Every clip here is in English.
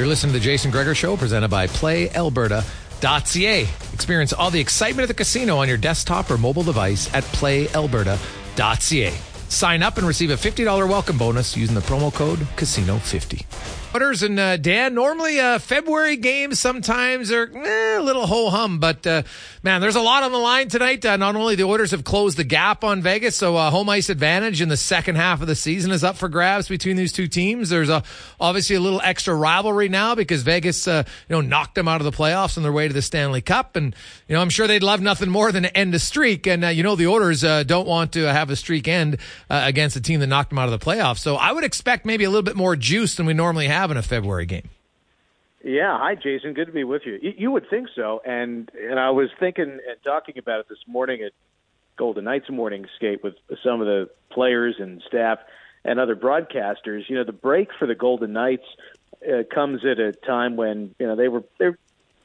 You're listening to the Jason Gregor Show, presented by PlayAlberta.ca. Experience all the excitement of the casino on your desktop or mobile device at PlayAlberta.ca. Sign up and receive a $50 welcome bonus using the promo code Casino50. And uh, Dan, normally uh, February games sometimes are eh, a little ho hum, but uh, man, there's a lot on the line tonight. Uh, not only the Oilers have closed the gap on Vegas, so uh, home ice advantage in the second half of the season is up for grabs between these two teams. There's a, obviously a little extra rivalry now because Vegas, uh, you know, knocked them out of the playoffs on their way to the Stanley Cup, and you know I'm sure they'd love nothing more than to end a streak. And you know the Oilers don't want to have a streak end against a team that knocked them out of the playoffs. So I would expect maybe a little bit more juice than we normally have have in a February game. Yeah, hi Jason, good to be with you. You would think so, and and I was thinking and talking about it this morning at Golden Knights morning skate with some of the players and staff and other broadcasters. You know, the break for the Golden Knights uh, comes at a time when you know they were they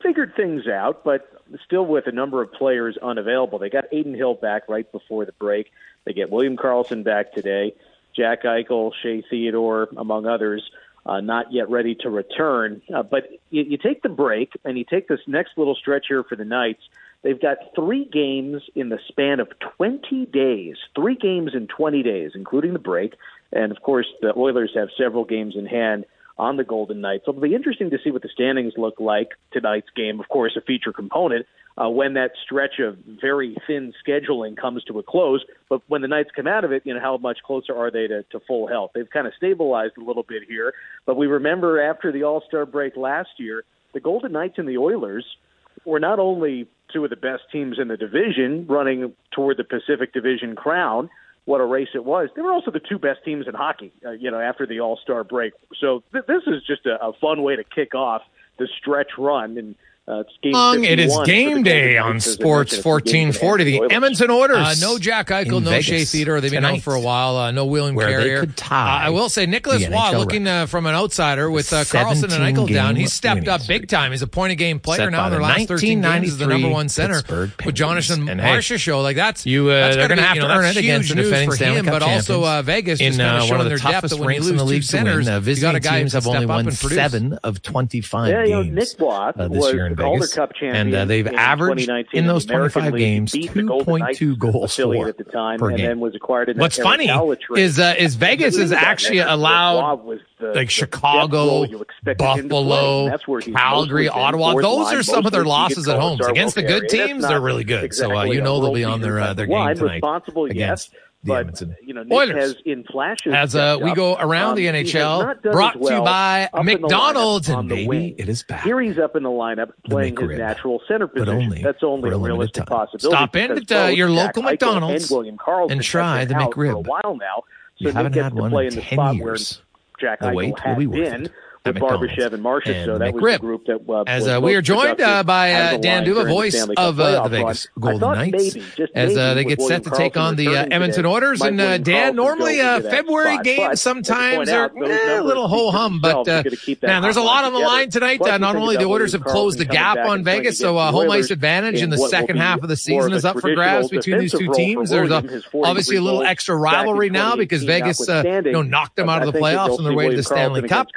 figured things out, but still with a number of players unavailable. They got Adin Hill back right before the break. They get William Karlsson back today. Jack Eichel, Shea Theodore, among others uh, not yet ready to return. Uh, but you, you take the break and you take this next little stretch here for the Knights. They've got three games in the span of 20 days, three games in 20 days, including the break. And of course, the Oilers have several games in hand on the Golden Knights. It'll be interesting to see what the standings look like tonight's game. Of course, a feature component uh, when that stretch of very thin scheduling comes to a close. But when the Knights come out of it, you know how much closer are they to, to full health? They've kind of stabilized a little bit here. But we remember after the All Star break last year, the Golden Knights and the Oilers were not only two of the best teams in the division, running toward the Pacific Division crown what a race it was. They were also the two best teams in hockey, uh, you know, after the All Star break. So th- this is just a, a fun way to kick off the stretch run, and uh, it's game Long, it is game day on Sports 1440. The Edmonton Oilers. Uh, no Jack Eichel, no Vegas. Shea Theodore. They've been out for a while. Uh, no William Where Carrier. They could tie uh, I will say Nicolas Roy, looking uh, from an outsider with uh, Karlsson and Eichel down, he's stepped up big time. He's a point a game player now in their last 13 games as the number one center with Jonathan Marchessault show. Like that's you. Uh, they're going to have to earn it against the defending Stanley Cup But also uh, Vegas in one of the toughest ranks in the league centers. You got a guy teams have only won seven of 25 games this year in Vegas. And uh, they've averaged in those 25 games 2.2 goals for at the time, per and game. then was acquired in What's funny is uh, is Vegas is actually allowed like Chicago, Buffalo, Calgary, Ottawa. Those are some of their losses at home against the good teams. They're really good. So uh, you know they'll be on their uh, their game tonight against but you know, Nick Oilers. has in flashes as uh, we go around um, the NHL, brought well to you by McDonald's, and baby, it is back. Here he's up in the lineup playing his natural center position. Only That's only a realistic possibility. Stop in at uh, your local Jack McDonald's and, and try the McRib. For a while now, so you haven't had one to play in in the 10 spot years. where Jack the Eichel had will be been. With Barbashev and Marchessault. So that was the group that uh, as uh, we are joined uh, by uh, a Dan D'Uva, during the voice of uh, the Vegas run. Golden Knights, maybe, as uh, they get William set to take on the uh, Edmonton Oilers. And uh, Dan, normally uh, February spot. games But, sometimes are eh, a little ho hum, but themselves. uh, You're gonna keep that man, there's a lot on the line tonight. Uh, not only the Oilers have closed the gap on Vegas, so uh, home ice advantage in the in what will second half of the season is up for grabs between these two teams. There's William, a, his 43 obviously a little extra rivalry now because Vegas, uh, you know, knocked them out of the I think that playoffs on their way to the Stanley Cup.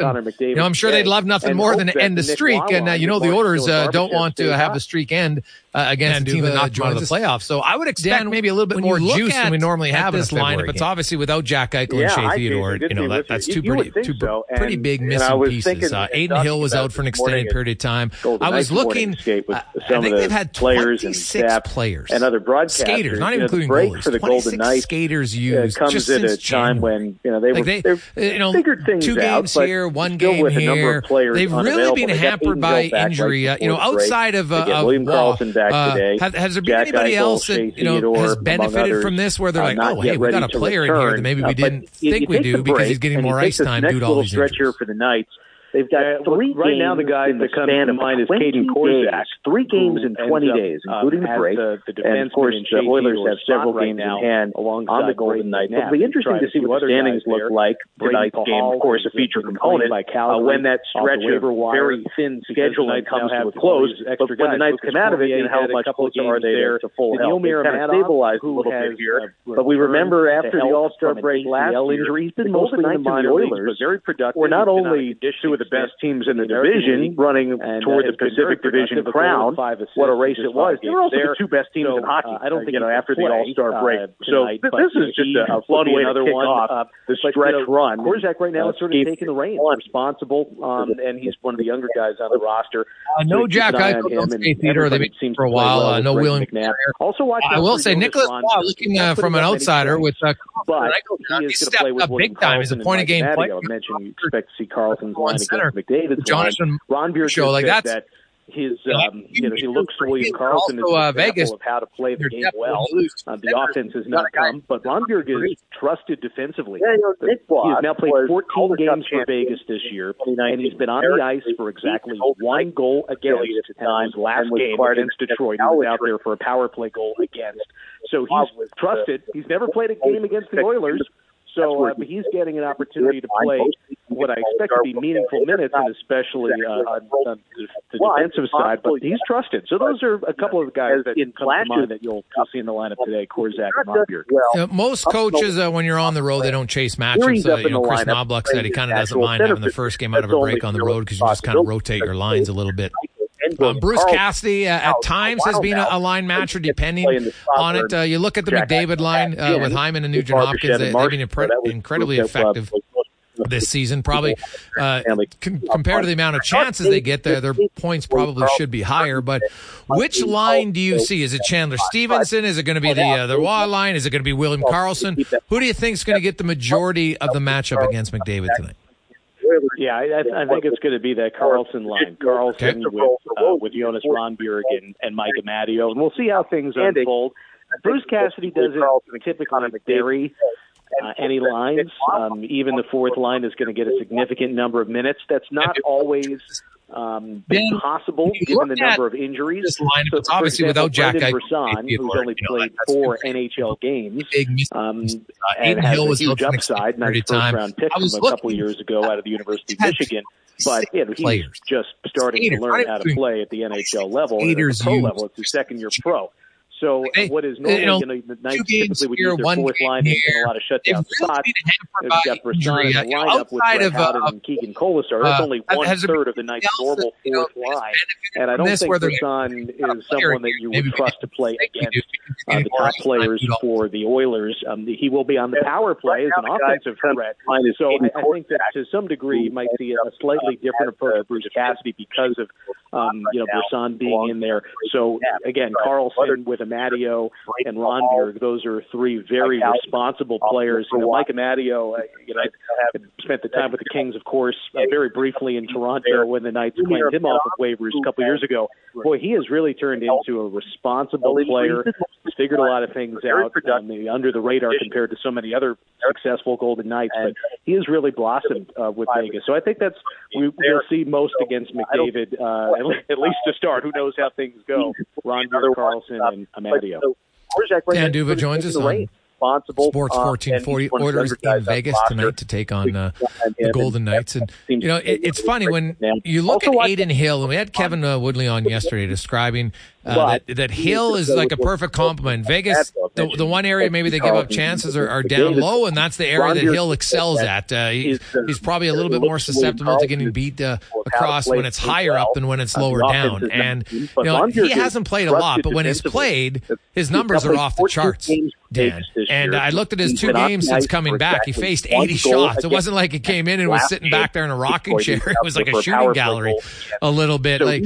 Against Connor And, McDavid you know, I'm sure they'd love nothing more than to end the streak. And, uh, you know, the Oilers uh, don't want to have the streak end uh, against Dan a team that Duva knocked them out of the playoffs. So I would expect Dan, maybe a little bit more you look juice than we normally have in this this lineup. February It's obviously without Jack Eichel Yeah, and I Shea. Theodore. You know, that, that's two You pretty, two so. pretty And- big missing I pieces. thinking Uh, Adin Hill was out for an extended period of time. Golden I was looking. skate with some I think they've had players and 26 staff players and other broadcasters. skaters, not even including break goalies. for the 26 Golden Knights skaters uh, used comes just at a since time when you know they Like were they, you know, figured things two out, games but here, one still game with a number here. of players They've really been hampered by Hill back right injury. Uh, you know, before the break. outside of uh, They get of William Waugh, Karlsson back uh, today. Has, has there been Jack anybody Eichel, else Shea that you know Theodore, has benefited others, from this? Where they're uh, like, oh, hey, we got a player in here that maybe Uh, we didn't you- think we do because he's getting more ice time next due to all little these stretch here for the Knights. They've got Uh, three right games now the guy that comes to mind is 20 Caden days. Three games in 20 up, days, um, including the break. the- the and of course, the Oilers have several right games now in hand on the Golden Knights. It'll be interesting to see what the standings look like tonight's game. Of course, a feature component uh, when that stretch of very thin scheduling comes to a close. But when the. Knights come out of it, know, how much closer are they there. to full And health? They've kind of stabilized a who little bit here. uh, But we remember after the All Star break last year. He's been the Golden mostly in Knights the and the Oilers very productive. were not He's been on a only conditioning two of of the best teams in the division, running and, toward uh, the Pacific Division crown. What a race it was! They were also the two best teams so, in hockey. Uh, I don't think you know after the All Star uh, break. so tonight, this is just a, a fun way to kick one, off uh, the stretch you know, run. Korczak right now is sort of taking the reins, responsible, um, and he's one of the younger guys on the roster. Uh, no, Jack I don't stay theater. They've been for a while. Uh, no William. Also, watch. I will say Nicolas Roy, looking uh, from an outsider with. Uh, but he is going to play with big time. He's a point of game player. I mentioned you expect to see Karlsson's line against McDavid's Jonathan Rondbjerg show like that his um, you know he looks to William Karlsson also, uh, Vegas of how to play the game well. Uh, the offense has not come, but Rondbjerg is trusted defensively. Yeah, you know, he has now played 14 games for Vegas this year, and he's been on the ice for exactly one goal against. And his last game against Detroit, he was out there for a power play goal against. So he's trusted. He's never played a game against the Oilers. So uh, he's getting an opportunity to play what I expect to be meaningful minutes, and especially uh, on, on the defensive side. But he's trusted. So those are a couple of the guys that come to mind that you'll, you'll see in the lineup today: Korczak and Rondbjerg. Uh, most coaches, uh, when you're on the road, they don't chase matchups. Uh, you know, Kris Knoblauch said he kind of doesn't mind having the first game out of a break on the road because you just kind of rotate your lines a little bit. Um, Bruce Cassidy uh, at times has been a, a line matcher depending on it. Uh, you look at the McDavid line uh, with Hyman and Nugent Hopkins; they, have been impre- incredibly effective this season. Probably uh, com- compared to the amount of chances they get, their their points probably should be higher. But which line do you see? Is it Chandler Stephenson? Is it going to be the uh, the Raw line? Is it going to be William Karlsson? Who do you think is going to get the majority of the matchup against McDavid tonight? Yeah, I, I think it's going to be that Karlsson line. Karlsson okay. with uh, with Jonas Rondbjerg and, and Mike Amadio, and we'll see how things unfold. Bruce Cassidy doesn't typically vary uh, any lines. Um, even the fourth line is going to get a significant number of minutes. That's not always um, been possible given the number of injuries. This lineup, so, obviously example, without Jack Brisson, who's only played know, four NHL games, um, uh, and has a huge upside. Nice first round pick from a couple years ago out of the University of Michigan. But you know, he's players. just starting Skaters. to learn how to play at the NHL level. And at the pro level, it's his second year pro. So uh, what is normally, you know, you know the Knights typically would use their fourth line in a lot of shutdown spots. They've got Brisson in the lineup with Brett Howden uh, and Keegan Kolesar. That's uh, only one third of the Knights' normal fourth line. And I don't think Brisson is someone that you would trust to play against uh, the top players for the Oilers. Um, he will be on the power play as an offensive threat. So I, I think that to some degree you might see a slightly different approach to Bruce Cassidy because of um, you know Brisson being in there. So again, Karlsson with a Amadio and Rondbjerg. Those are three very responsible players. You know, Mike Amadio, uh, you know, I spent the time with the Kings, of course, uh, very briefly in Toronto when the Knights claimed him off of waivers a couple years ago. Boy, he has really turned into a responsible player. He's figured a lot of things out um, under the radar compared to so many other successful Golden Knights, but he has really blossomed uh, with Vegas. So I think that's we, we'll see most against McDavid, uh, at least to start. Who knows how things go? Ron Karlsson and Amadio. Dan D'Uva joins us on responsible. Sports uh, fourteen forty Oilers in Vegas tonight to take on uh, the Golden Knights, and you know it, it's funny when you look at Adin Hill, and we had Kevin uh, Woodley on yesterday describing uh, that, that Hill is like a perfect complement. Vegas, the, the one area maybe they give up chances are, are down low, and that's the area that Hill excels at. Uh, he, he's probably a little bit more susceptible to getting beat uh, across when it's higher up than when it's lower down. And you know he hasn't played a lot, but when he's played, his numbers are off the charts. Dan. And I looked at his two games since coming back. He faced 80 shots. It wasn't like he came in and was sitting back there in a rocking chair. It was like a shooting gallery a little bit. Like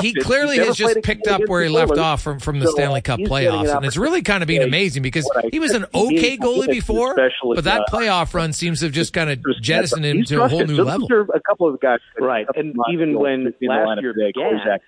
he clearly has just picked up where he left off from, from the Stanley Cup playoffs. And it's really kind of been amazing because he was an okay goalie before, but that playoff run seems to have just kind of jettisoned him to a whole new level. A couple of guys, right? And even when last year began,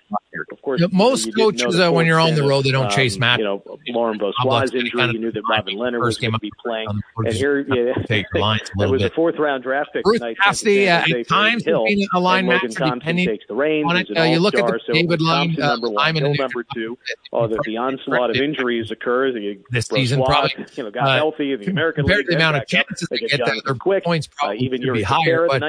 of course, most coaches uh, when you're on the road, they don't chase match. You know, Laurent Brossoit's injury, you knew that Robin Lehner was going to be playing. And here, yeah, it was a fourth round draft pick. Bruce Cassidy uh, at times Hill, a line match depending takes the reins. On it. Uh, you look at the David line, uh, number one, Hill number two. Oh, the, the onslaught of injuries occurs. This season probably you know got uh, healthy. The American League the amount of chances they get that their quick points uh, probably even be higher. But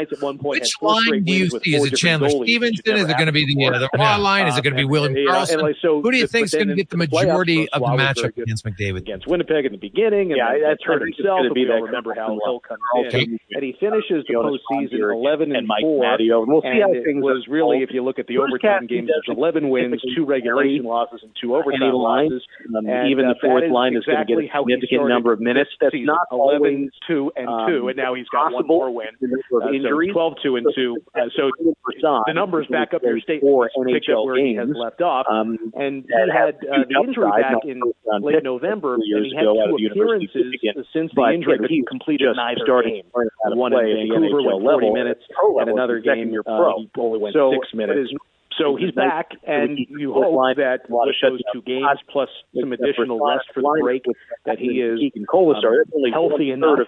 which line do you see? Is it Chandler Stephenson? Is it going to be the the line? Is it going to be William Karlsson? Who do you think is going to get the majority of the matchup against McDavid? Against Winnipeg Winnipeg in the beginning, and yeah, that's hurt himself. Be we remember how Hill comes in, and he finishes the postseason eleven and, four. Matteo. We'll see how things was really, if you look at the overtime games, it's eleven wins, two regulation losses, and two overtime losses. Um, and even the fourth line is going to get a significant number of minutes. That's not eleven two and two, and now he's got one more win. Uh, so 12 2 and two. Uh, so the numbers back up your statement. Pick up where he has left off, um, and he had uh, the injury back in late November, and he had two appearances since the injury, but he completed neither game. One in Vancouver with 40 minutes, and another game uh, he only went six minutes. So he's back, and you hope that with those two games plus some additional rest for the break, that he is um, healthy enough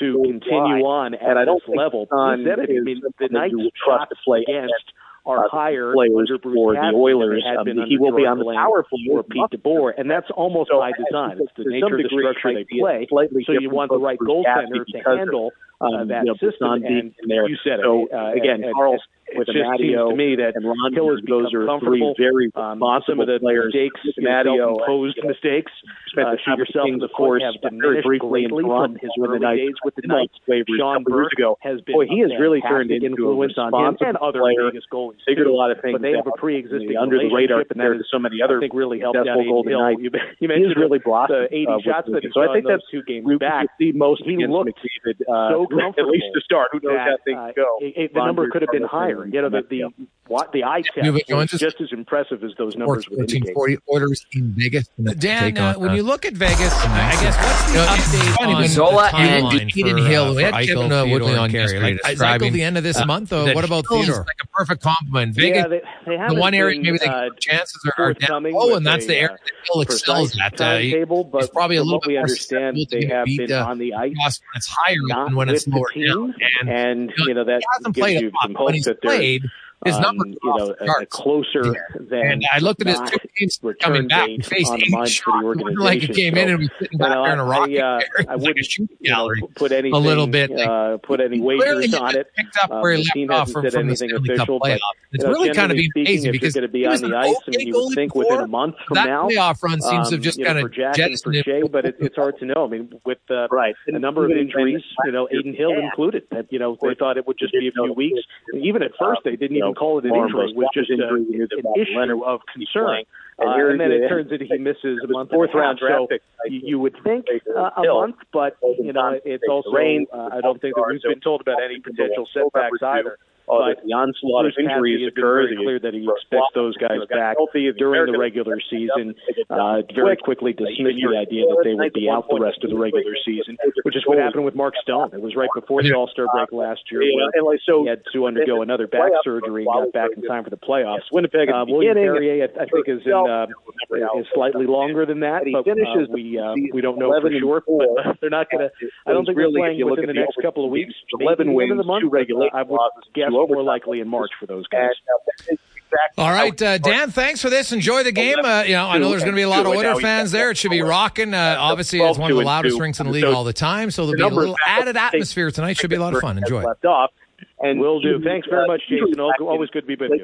to continue on at this level. I mean, the Knights trust to play against are uh, higher players for the Oilers. Um, he will be on the power play for Pete DeBoer, and that's almost so by design. It's the nature of the structure they play. So you want the right goaltender to handle uh, that you know, system. And you said so, it. Uh, again, Carl's with it just Matteo seems to me that and Ron, those are three very um, some of the players. mistakes, Matteo imposed mistakes. Uh, shoot yourself in the course have diminished briefly greatly from his early days with the Knights. Sean Burke ago. has been Boy, he has really turned into influence on him and other player. Vegas goalies. Figured a lot of things, but they have a pre-existing under the radar compared to so many other I think really helped out Golden Knights. You, you mentioned really blossomed the 80 uh, shots that he so I think that's two games back. The most he looked uh, so comfortable. At least to start, who knows that, how things go. The number could have been higher. Know, the, the what the eye test was just as impressive as those numbers would indicate. 40 Oilers in Vegas. Dan, uh, when you look at Vegas, I guess what's the update on Zola and Adin Hill? We had Kevin uh, Woodley on yesterday. Like, is Eichel the end of this month? Though, what about Theodore? Like a perfect compliment. Vegas, yeah, they, they the one area maybe the chances are, down low, and that's the area that Hill excels at. Uh, he's probably a little bit more understand they have been on the ice when it's higher than when it's lower down. And you know that hasn't played a lot, but when he's played. His um, number, you know, a, closer than. And I looked at his two games coming back. He faced eight shots. Like it came so, in and was sitting back there in a rocket. I, uh, I wouldn't like you know, put anything a little bit. Uh, put any wagers on it. Picked up where he um, left off from, from the Stanley Cup playoff. It's really kind of been amazing because going to be on the ice, and you would think within a month from now, that playoff run seems to have just kind of jettisoned him. But it's hard to know. I mean, with uh, a number of injuries, you know, Adin Hill included. You know, they thought it would just be a few weeks. Even at first, they didn't call it an injury was just a, an issue of concern. Uh, and then it turns out he misses a month fourth round draft pick. So you would think uh, a month, but you know it's also uh, I don't think that we've been told about any potential setbacks either. Uh, but the onslaught of injuries occurs. It's clear that he expects those guys back during the regular season. Uh, very quickly dismissed the idea that they would be out the rest of the regular season, which is what happened with Mark Stone. It was right before the All Star break last year where he had to undergo another back surgery and got back in time for the playoffs. Winnipeg, uh, William Carrier, I think, is in uh, is slightly longer than that, but uh, we uh, we don't know for sure. But they're not going to. I don't think they're playing within the next couple of weeks. Eleven wins, two regular. I would guess more likely in March for those guys. All right, uh, Dan. Thanks for this. Enjoy the game. Uh, you know, I know there's going to be a lot of Oilers fans there. It should be rocking. Uh, obviously, it's one of the loudest rinks in the league all the time, so there'll be a little added atmosphere tonight. Should be a lot of fun. Enjoy. Left off, and will do. Thanks very much, Jason. Always good to be with you.